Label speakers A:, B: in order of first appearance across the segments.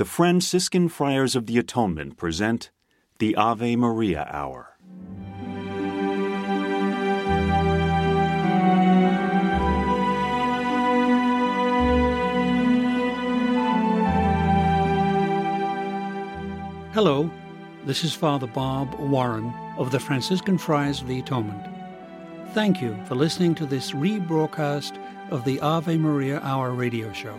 A: the Franciscan Friars of the Atonement present the Ave Maria Hour.
B: Hello, this is Father Bob Warren of the Franciscan Friars of the Atonement. Thank you for listening to this rebroadcast of the Ave Maria Hour radio show.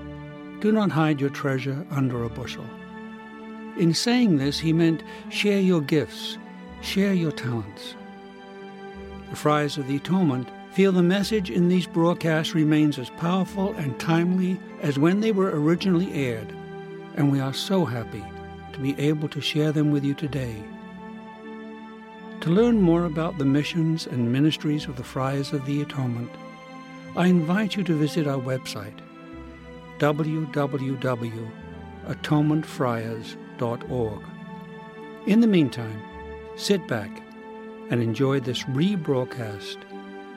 B: Do not hide your treasure under a bushel. In saying this, he meant share your gifts, share your talents. The Friars of the Atonement feel the message in these broadcasts remains as powerful and timely as when they were originally aired, and we are so happy to be able to share them with you today. To learn more about the missions and ministries of the Friars of the Atonement, I invite you to visit our website, www.atonementfriars.org. In the meantime, sit back and enjoy this rebroadcast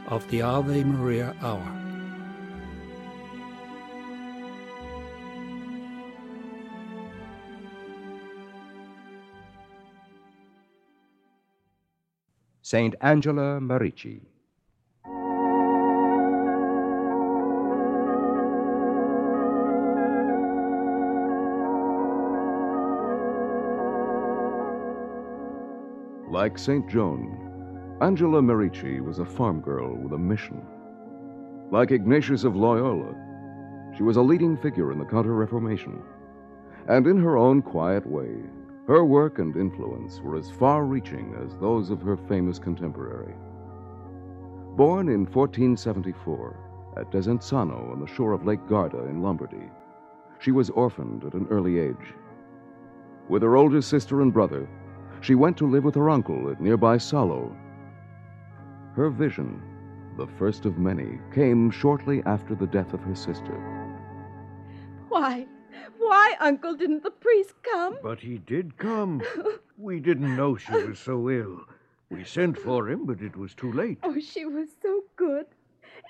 B: of the Ave Maria Hour.
C: Saint Angela Merici.
D: Like St. Joan, Angela Merici was a farm girl with a mission. Like Ignatius of Loyola, she was a leading figure in the Counter Reformation. And in her own quiet way, her work and influence were as far reaching as those of her famous contemporary. Born in 1474 at Desenzano on the shore of Lake Garda in Lombardy, she was orphaned at an early age. With her older sister and brother, she went to live with her uncle at nearby Salo. Her vision, the first of many, came shortly after the death of her sister.
E: Why? Why, Uncle, didn't the priest come?
F: But he did come. we didn't know she was so ill. We sent for him, but it was too late.
E: Oh, she was so good.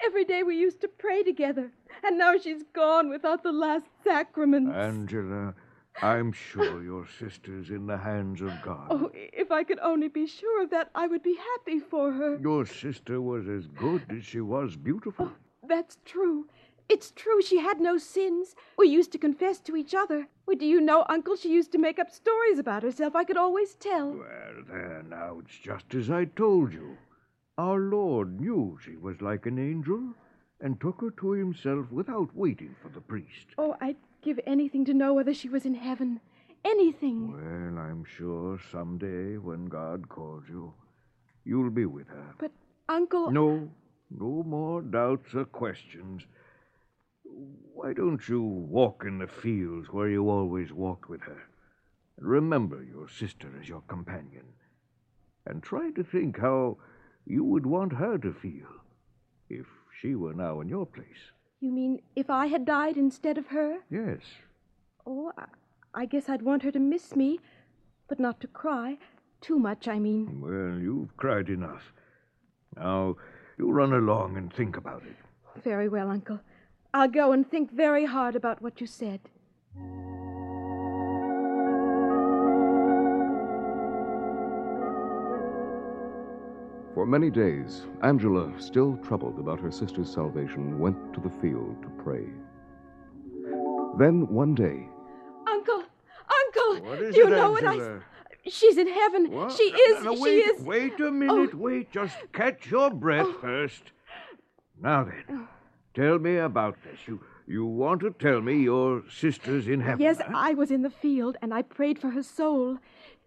E: Every day we used to pray together, and now she's gone without the last sacrament.
F: Angela, I'm sure your sister's in the hands of God.
E: Oh, if I could only be sure of that, I would be happy for her.
F: Your sister was as good as she was beautiful.
E: Oh, that's true. It's true she had no sins. We used to confess to each other. Well, do you know, Uncle, she used to make up stories about herself I could always tell.
F: Well, there, now it's just as I told you. Our Lord knew she was like an angel and took her to himself without waiting for the priest.
E: Oh, I'd give anything to know whether she was in heaven. Anything.
F: Well, I'm sure someday when God calls you, you'll be with her.
E: But, Uncle.
F: No, no more doubts or questions. Why don't you walk in the fields where you always walked with her? Remember your sister as your companion. And try to think how you would want her to feel if she were now in your place.
E: You mean if I had died instead of her?
F: Yes.
E: Oh, I, I guess I'd want her to miss me, but not to cry. Too much, I mean.
F: Well, you've cried enough. Now, you run along and think about it.
E: Very well, Uncle. I'll go and think very hard about what you said.
D: For many days, Angela, still troubled about her sister's salvation, went to the field to pray. Then one day.
E: Uncle! Uncle!
F: What is
E: you
F: it,
E: know what I. She's in heaven.
F: What?
E: She is.
F: Now,
E: she
F: wait,
E: is.
F: Wait a minute,
E: Oh.
F: wait. Just catch your breath
E: Oh.
F: first. Now then, oh. tell me about this. You you want to tell me your sister's in heaven?
E: Yes,
F: huh?
E: I was in the field and I prayed for her soul.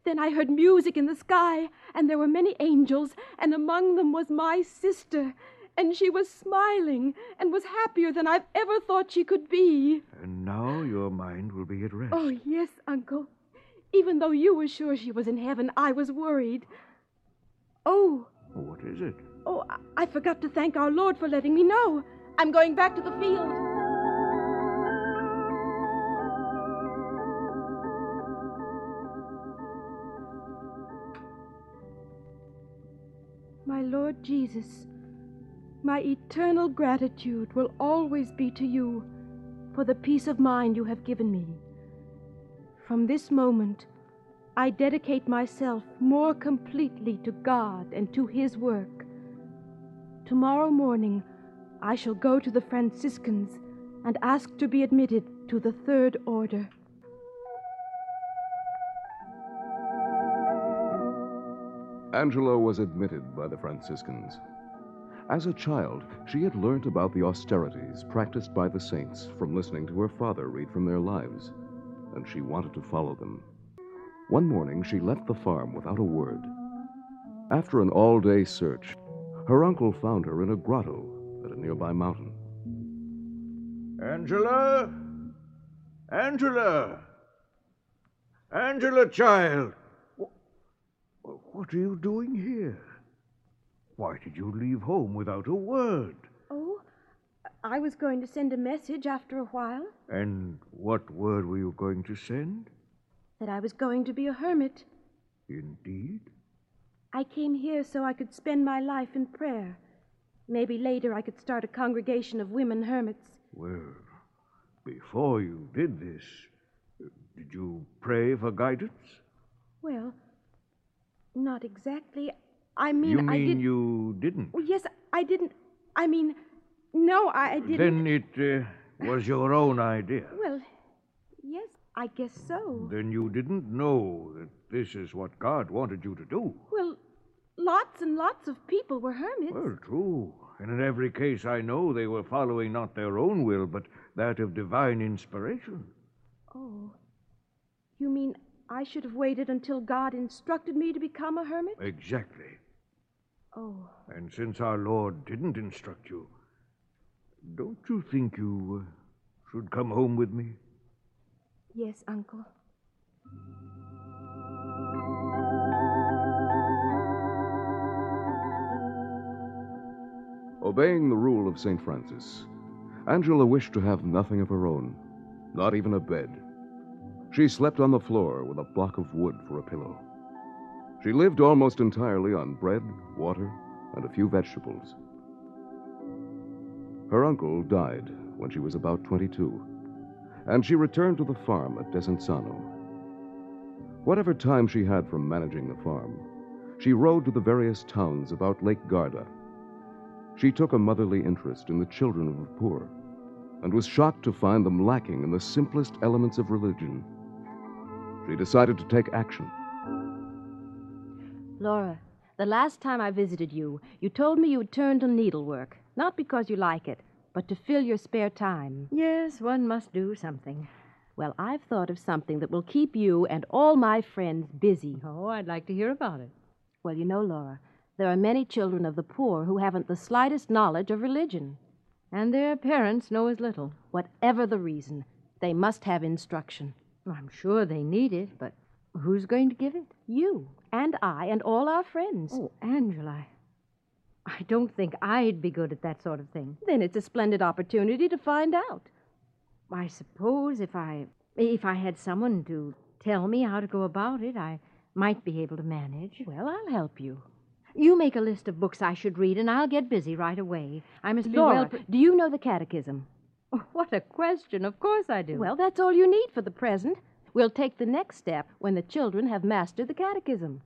E: Then I heard music in the sky, and there were many angels, and among them was my sister. and she was smiling and was happier than I've ever thought she could be.
F: And now your mind will be at rest.
E: Oh, yes, Uncle. Even though you were sure she was in heaven, I was worried. Oh,
F: What is it?
E: oh, I- I forgot to thank our Lord for letting me know. I'm going back to the field. My Lord Jesus, my eternal gratitude will always be to you for the peace of mind you have given me. From this moment, I dedicate myself more completely to God and to His work. Tomorrow morning, I shall go to the Franciscans and ask to be admitted to the Third Order.
D: Angela was admitted by the Franciscans. As a child, she had learnt about the austerities practiced by the saints from listening to her father read from their lives, and she wanted to follow them. One morning, she left the farm without a word. After an all day search, her uncle found her in a grotto at a nearby mountain.
F: Angela? Angela? Angela, child! Wh- What are you doing here? Why did you leave home without a word?
E: Oh, I was going to send a message after a while
F: And what word were you going to send?
E: that I was going to be a hermit.
F: Indeed?
E: I came here so I could spend my life in prayer. Maybe later I could start a congregation of women hermits.
F: Well, before you did this, did you pray for guidance?
E: Well, not exactly. I mean,
F: you
E: I
F: mean
E: did.
F: you didn't?
E: Oh, yes, I didn't. I mean, no, I I didn't.
F: Then it uh, was your own idea.
E: Well, yes, I guess so.
F: Then you didn't know that this is what God wanted you to do.
E: Well, lots and lots of people were hermits.
F: Well, true. And in every case, I know they were following not their own will, but that of divine inspiration.
E: Oh. You mean I should have waited until God instructed me to become a hermit?
F: Exactly.
E: Oh.
F: And since our Lord didn't instruct you, don't you think you uh, should come home with me?
E: Yes, Uncle.
D: Obeying the rule of St. Francis, Angela wished to have nothing of her own, not even a bed. She slept on the floor with a block of wood for a pillow. She lived almost entirely on bread, water, and a few vegetables. Her uncle died when she was about 22, and she returned to the farm at Desenzano. Whatever time she had from managing the farm, she rode to the various towns about Lake Garda she took a motherly interest in the children of the poor and was shocked to find them lacking in the simplest elements of religion. She decided to take action.
G: Laura, the last time I visited you, you told me you had turned to needlework, not because you like it, but to fill your spare time.
H: Yes, one must do something.
G: Well, I've thought of something that will keep you and all my friends busy.
H: Oh, I'd like to hear about it.
G: Well, you know, Laura, there are many children of the poor who haven't the slightest knowledge of religion.
H: And their parents know as little.
G: Whatever the reason, they must have instruction.
H: I'm sure they need it, but who's going to give it?
G: You and I and all our friends.
H: Oh, Angela, I don't think I'd be good at that sort of thing.
G: Then it's a splendid opportunity to find out.
H: I suppose if I if I had someone to tell me how to go about it, I might be able to manage.
G: Well, I'll help you.
H: You make a list of books I should read, and I'll get busy right away. I must be
G: Laura,
H: well.
G: do you know the catechism?
H: What a question! Of course I do.
G: Well, that's all you need for the present. We'll take the next step when the children have mastered the catechism.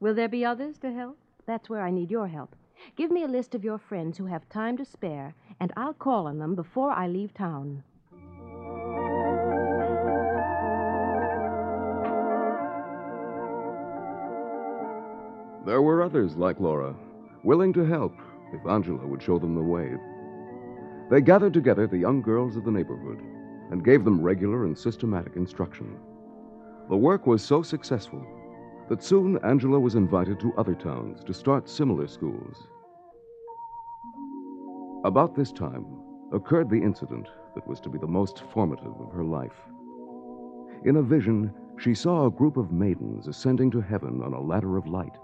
H: will there be others to help?
G: That's where I need your help. Give me a list of your friends who have time to spare, and I'll call on them before I leave town.
D: There were others like Laura, willing to help if Angela would show them the way. They gathered together the young girls of the neighborhood and gave them regular and systematic instruction. The work was so successful that soon Angela was invited to other towns to start similar schools. About this time occurred the incident that was to be the most formative of her life. In a vision, she saw a group of maidens ascending to heaven on a ladder of light.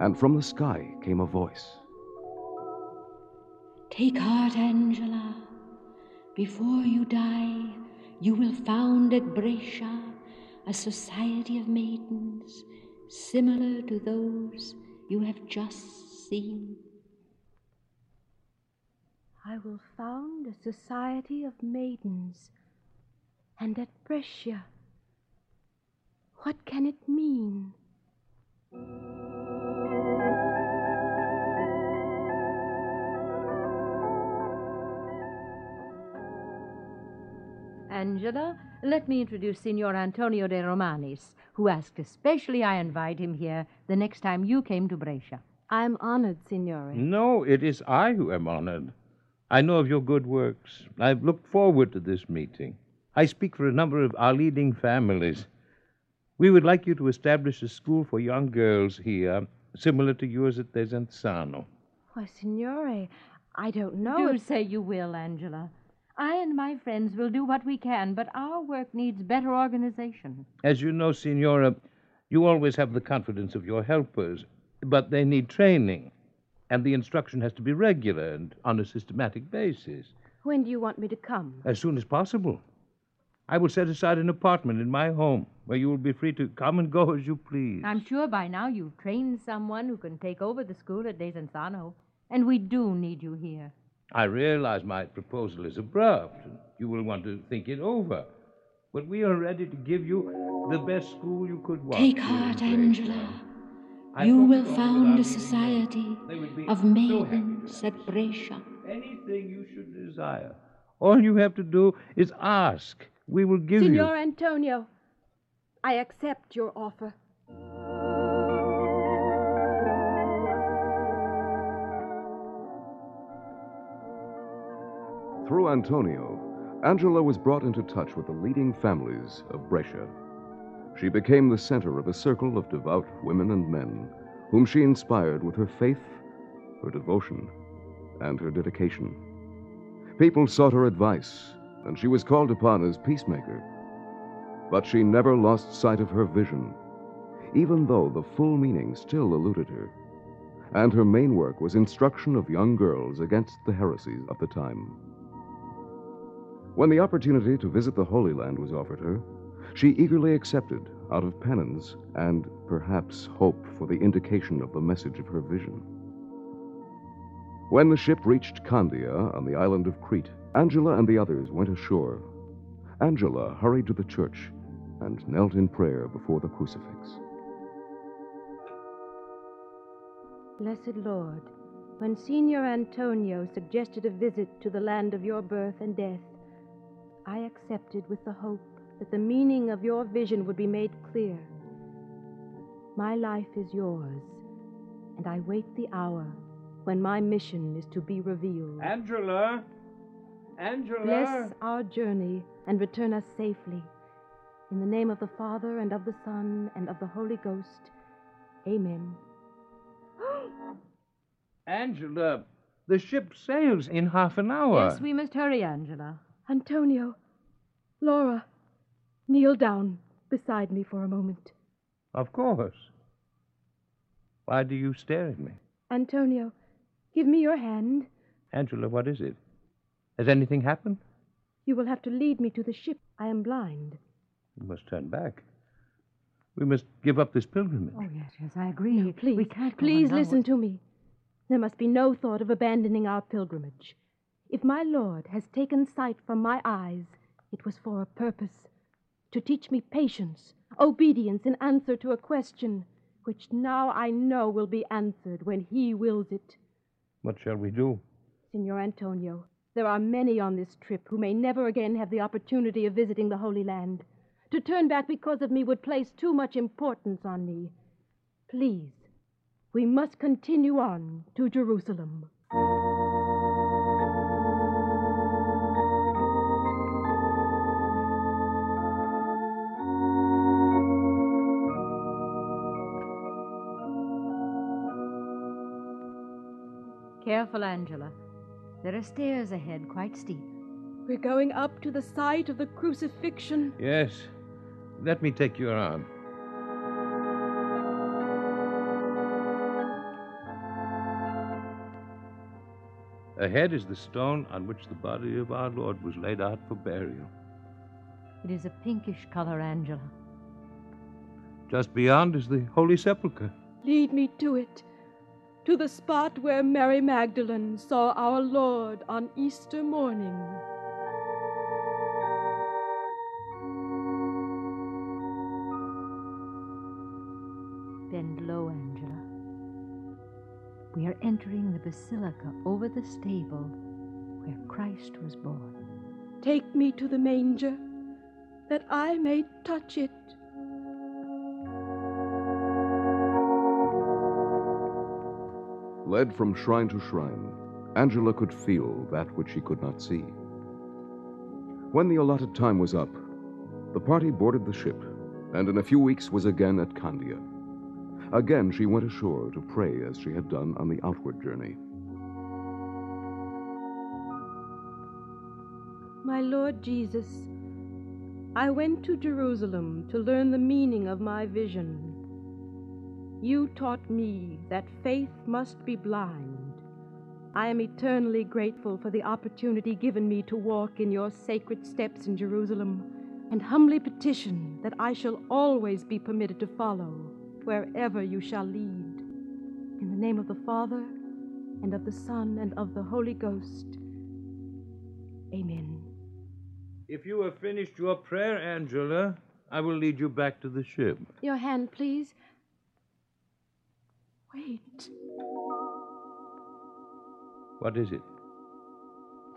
D: And from the sky came a voice.
I: Take heart, Angela. Before you die, you will found at Brescia a society of maidens similar to those you have just seen.
E: I will found a society of maidens, and at Brescia. What can it mean?
H: Angela, let me introduce Signor Antonio de Romanis, who asked especially I invite him here the next time you came to Brescia.
G: I am honored, Signore.
J: No, it is I who am honored. I know of your good works. I've looked forward to this meeting. I speak for a number of our leading families. We would like you to establish a school for young girls here, similar to yours at Desenzano.
E: Why, Signore, I don't know.
H: Do
E: if-
H: say you will, Angela. I and my friends will do what we can, but our work needs better organization.
J: As you know, Signora, you always have the confidence of your helpers, but they need training, and the instruction has to be regular and on a systematic basis.
E: When do you want me to come?
J: As soon as possible. I will set aside an apartment in my home where you will be free to come and go as you please.
H: I'm sure by now you've trained someone who can take over the school at Desenzano, and we do need you here.
J: I realize my proposal is abrupt, and you will want to think it over. But we are ready to give you the best school you could want.
I: Take heart. Angela.
J: I
I: You will found a society
J: They would be
I: of
J: so happy to
I: maidens
J: have
I: at Brescia.
J: Anything you should desire. All you have to do is ask. We will give
E: Signor
J: you.
E: Signor Antonio, I accept your offer.
D: Through Antonio, Angela was brought into touch with the leading families of Brescia. She became the center of a circle of devout women and men whom she inspired with her faith, her devotion, and her dedication. People sought her advice, and she was called upon as peacemaker. But she never lost sight of her vision, even though the full meaning still eluded her. And her main work was instruction of young girls against the heresies of the time. When the opportunity to visit the Holy Land was offered her, she eagerly accepted out of penance and perhaps hope for the indication of the message of her vision. When the ship reached Candia on the island of Crete, Angela and the others went ashore. Angela hurried to the church and knelt in prayer before the crucifix.
E: Blessed Lord, when Signor Antonio suggested a visit to the land of your birth and death, I accepted with the hope that the meaning of your vision would be made clear. My life is yours, and I wait the hour when my mission is to be revealed.
J: Angela! Angela!
E: Bless our journey and return us safely. In the name of the Father, and of the Son, and of the Holy Ghost. Amen.
J: Angela, the ship sails in half an hour.
H: Yes, we must hurry, Angela.
E: Antonio, Laura, kneel down beside me for a moment.
J: Of course. Why do you stare at me?
E: Antonio, give me your hand.
J: Angela, what is it? Has anything happened?
E: You will have to lead me to the ship. I am blind.
J: We must turn back. We must give up this pilgrimage.
H: Oh, yes, yes, I agree.
E: No, Please,
H: we can't
E: please
H: on now.
E: listen to me. There must be no thought of abandoning our pilgrimage. If my Lord has taken sight from my eyes, it was for a purpose to teach me patience, obedience in answer to a question which now I know will be answered when He wills it.
J: What shall we do?
E: Signor Antonio, there are many on this trip who may never again have the opportunity of visiting the Holy Land. To turn back because of me would place too much importance on me. Please, we must continue on to Jerusalem.
H: Careful, Angela. There are stairs ahead, quite steep.
E: We're going up to the site of the crucifixion.
J: Yes. Let me take your arm. Ahead is the stone on which the body of our Lord was laid out for burial.
H: It is a pinkish color, Angela.
J: Just beyond is the Holy Sepulchre.
E: Lead me to it, to the spot where Mary Magdalene saw our Lord on Easter morning.
H: Bend low, Angela. We are entering the basilica over the stable where Christ was born.
E: Take me to the manger, that I may touch it.
D: Led from shrine to shrine, Angela could feel that which she could not see. When the allotted time was up, the party boarded the ship, and in a few weeks was again at Candia. Again she went ashore to pray as she had done on the outward journey.
E: My Lord Jesus, I went to Jerusalem to learn the meaning of my vision. You taught me that faith must be blind. I am eternally grateful for the opportunity given me to walk in your sacred steps in Jerusalem, and humbly petition that I shall always be permitted to follow wherever you shall lead. In the name of the Father, and of the Son, and of the Holy Ghost. Amen.
J: If you have finished your prayer, Angela, I will lead you back to the ship.
E: Your hand, please. Wait.
J: What is it?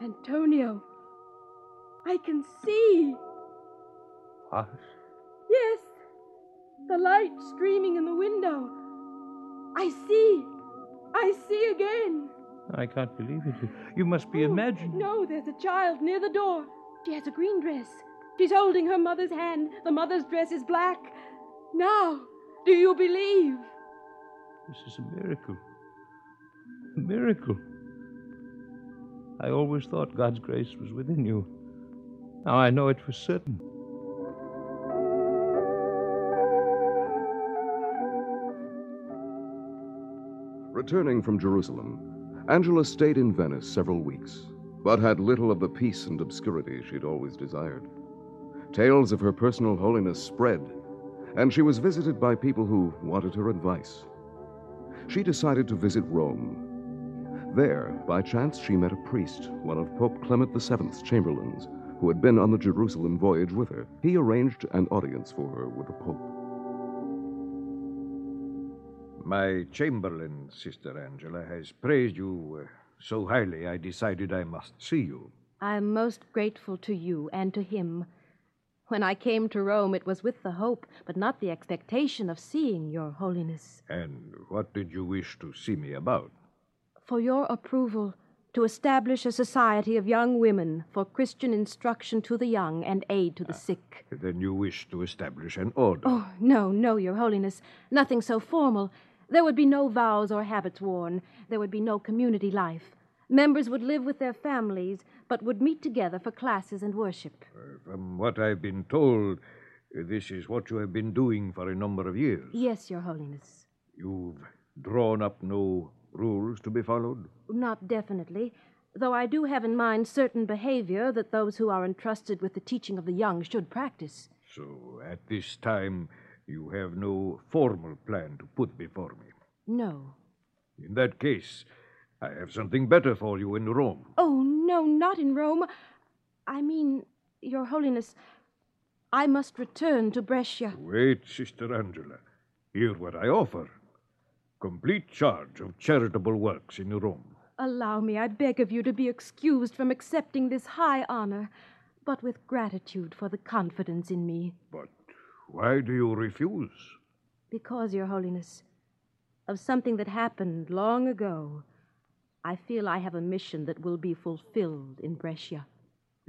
E: Antonio, I can see.
J: What?
E: Yes, the light streaming in the window. I see. I see again.
J: I can't believe it. You must be oh, imagining.
E: No, there's a child near the door. She has a green dress. She's holding her mother's hand. The mother's dress is black. Now, do you believe?
J: This is a miracle. A miracle. I always thought God's grace was within you. Now I know it for certain.
D: Returning from Jerusalem, Angela stayed in Venice several weeks, but had little of the peace and obscurity she'd always desired. Tales of her personal holiness spread, and she was visited by people who wanted her advice. She decided to visit Rome. There, by chance, she met a priest, one of Pope Clement VII's chamberlains, who had been on the Jerusalem voyage with her. He arranged an audience for her with the Pope.
F: My chamberlain, Sister Angela, has praised you uh, so highly I decided I must see you.
G: I am most grateful to you and to him. When I came to Rome, it was with the hope, but not the expectation, of seeing your holiness.
F: And what did you wish to see me about?
G: For your approval to establish a society of young women for Christian instruction to the young and aid to the ah, sick.
F: Then you wish to establish an order.
G: Oh, no, no, your holiness. Nothing so formal. There would be no vows or habits worn. There would be no community life. Members would live with their families, but would meet together for classes and worship.
F: Uh, from what I've been told, this is what you have been doing for a number of years.
G: Yes, your holiness.
F: You've drawn up no rules to be followed?
G: Not definitely, though I do have in mind certain behavior that those who are entrusted with the teaching of the young should practice.
F: So, at this time, you have no formal plan to put before me?
G: No.
F: In that case, I have something better for you in Rome.
G: Oh, no, not in Rome. I mean, Your Holiness, I must return to Brescia.
F: Wait, Sister Angela. Hear what I offer complete charge of charitable works in Rome.
E: Allow me, I beg of you, to be excused from accepting this high honor, but with gratitude for the confidence in me.
F: But why do you refuse?
G: Because, Your Holiness, of something that happened long ago, I feel I have a mission that will be fulfilled in Brescia.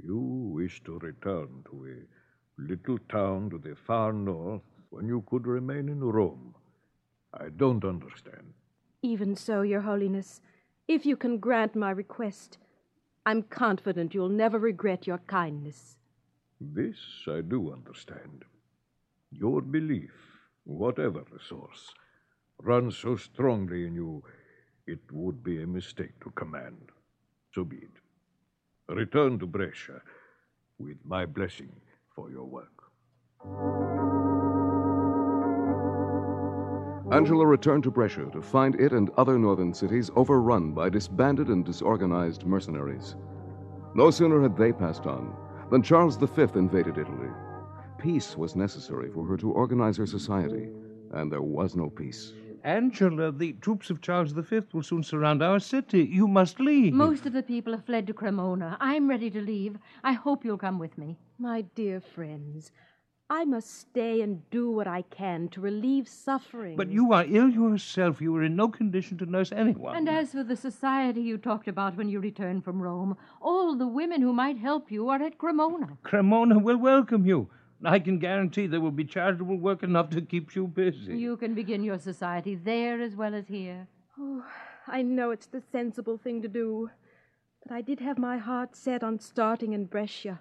F: You wish to return to a little town to the far north when you could remain in Rome. I don't understand.
E: Even so, Your Holiness, if you can grant my request, I'm confident you'll never regret your kindness.
F: This I do understand. Your belief, whatever the source, runs so strongly in you, it would be a mistake to command. So be it. Return to Brescia with my blessing for your work.
D: Angela returned to Brescia to find it and other northern cities overrun by disbanded and disorganized mercenaries. No sooner had they passed on than Charles V invaded Italy. Peace was necessary for her to organize her society, and there was no peace.
J: Angela, the troops of Charles V will soon surround our city. You must leave.
H: Most of the people have fled to Cremona. I'm ready to leave. I hope you'll come with me.
E: My dear friends, I must stay and do what I can to relieve suffering.
J: But you are ill yourself. You are in no condition to nurse anyone.
H: And as for the society you talked about when you returned from Rome, all the women who might help you are at Cremona.
J: Cremona will welcome you. I can guarantee there will be charitable work enough to keep you busy.
H: You can begin your society there as well as here.
E: Oh, I know it's the sensible thing to do, but I did have my heart set on starting in Brescia.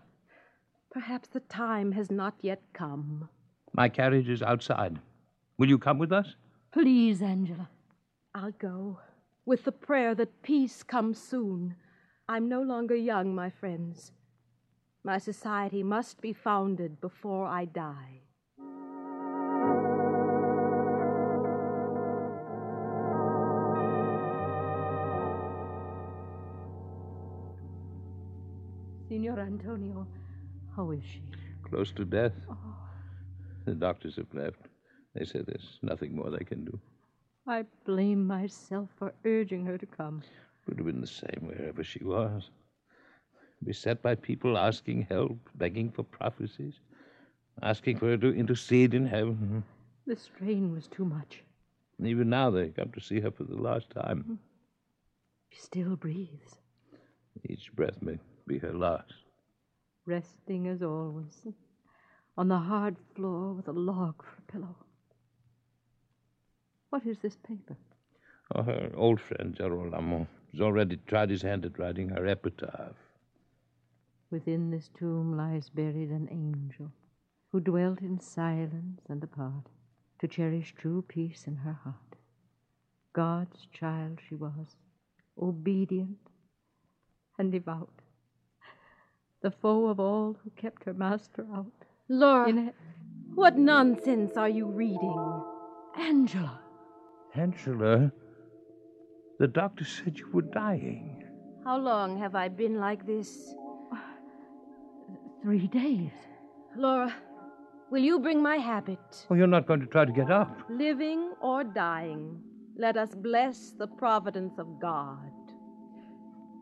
E: Perhaps the time has not yet come.
J: My carriage is outside. Will you come with us?
H: Please, Angela.
E: I'll go, with the prayer that peace comes soon. I'm no longer young, my friends. My society must be founded before I die.
H: Signor Antonio, how is she?
J: Close to death. Oh. The doctors have left. They say there's nothing more they can do.
H: I blame myself for urging her to come.
J: It would have been the same wherever she was. Beset by people asking help, begging for prophecies, asking for her to intercede in heaven. Hmm.
H: The strain was too much.
J: And even now they come to see her for the last time. Hmm.
H: She still breathes.
J: Each breath may be her last
H: resting as always on the hard floor with a log for a pillow. What is this paper?
J: Oh, her old friend, Girolamo, has already tried his hand at writing her epitaph.
H: Within this tomb lies buried an angel who dwelt in silence and apart to cherish true peace in her heart. God's child she was, obedient and devout the foe of all who kept her master out.
E: Laura, in what nonsense are you reading?
H: Angela.
J: Angela, the doctor said you were dying.
E: How long have I been like this?
H: Three days.
E: Laura, will you bring my habit?
J: Oh, you're not going to try to get up.
E: Living or dying, let us bless the providence of God.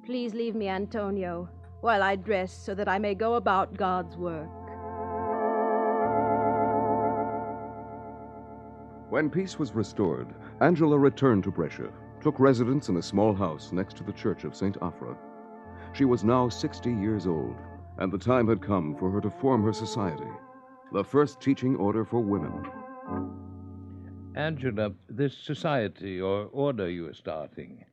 E: Please leave me, Antonio while I dress so that I may go about God's work.
D: When peace was restored, Angela returned to Brescia, took residence in a small house next to the church of St. Afra. She was now 60 years old, and the time had come for her to form her society, the first teaching order for women.
J: Angela, this society or order you are starting,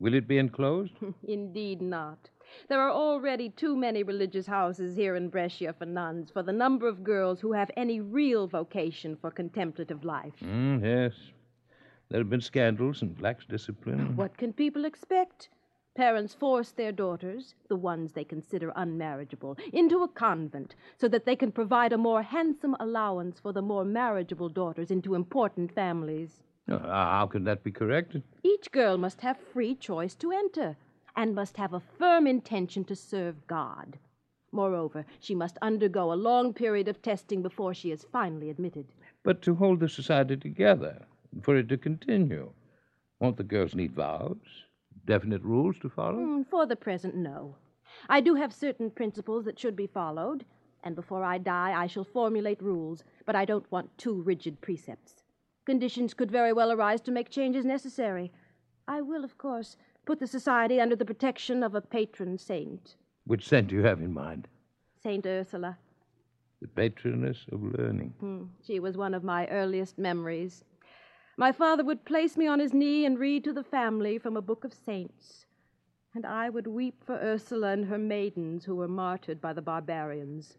J: will it be enclosed?
E: Indeed not. There are already too many religious houses here in Brescia for nuns for the number of girls who have any real vocation for contemplative life.
J: Mm, yes. There have been scandals and lax discipline.
E: What can people expect? Parents force their daughters, the ones they consider unmarriageable, into a convent so that they can provide a more handsome allowance for the more marriageable daughters into important families.
J: Uh, how can that be corrected?
E: Each girl must have free choice to enter and must have a firm intention to serve God. Moreover, she must undergo a long period of testing before she is finally admitted.
J: But to hold the society together, for it to continue, won't the girls need vows? Definite rules to follow?
E: Mm, for the present, no. I do have certain principles that should be followed, and before I die, I shall formulate rules, but I don't want too rigid precepts. Conditions could very well arise to make changes necessary. I will, of course, put the society under the protection of a patron saint.
J: Which saint do you have in mind?
E: Saint Ursula.
J: The patroness of learning.
E: Hmm. She was one of my earliest memories. My father would place me on his knee and read to the family from a book of saints. and I would weep for Ursula and her maidens who were martyred by the barbarians.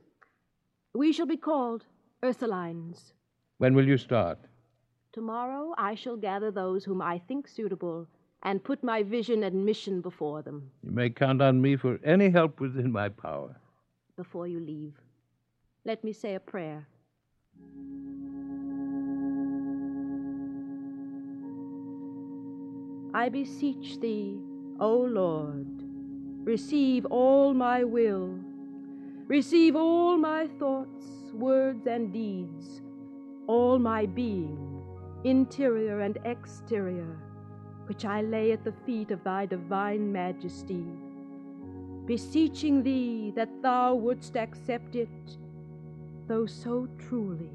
E: We shall be called Ursulines.
J: When will you start?
E: Tomorrow I shall gather those whom I think suitable and put my vision and mission before them.
J: You may count on me for any help within my power.
E: Before you leave, let me say a prayer. I beseech thee, O Lord, receive all my will, receive all my thoughts, words, and deeds, all my being, interior and exterior, which I lay at the feet of thy divine majesty, beseeching thee that thou wouldst accept it, though so truly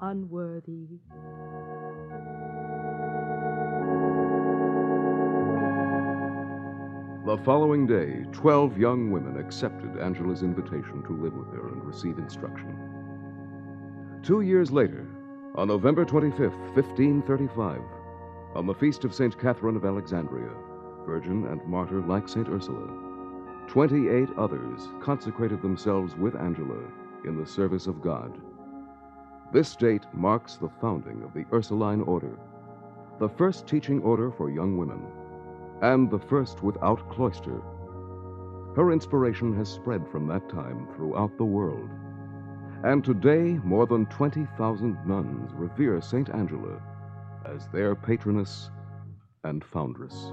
E: unworthy.
D: The following day, 12 young women accepted Angela's invitation to live with her and receive instruction. Two years later, on November 25th, 1535, on the feast of St. Catherine of Alexandria, virgin and martyr like St. Ursula, 28 others consecrated themselves with Angela in the service of God. This date marks the founding of the Ursuline Order, the first teaching order for young women and the first without cloister. Her inspiration has spread from that time throughout the world. And today, more than 20,000 nuns revere St. Angela as their patroness and foundress.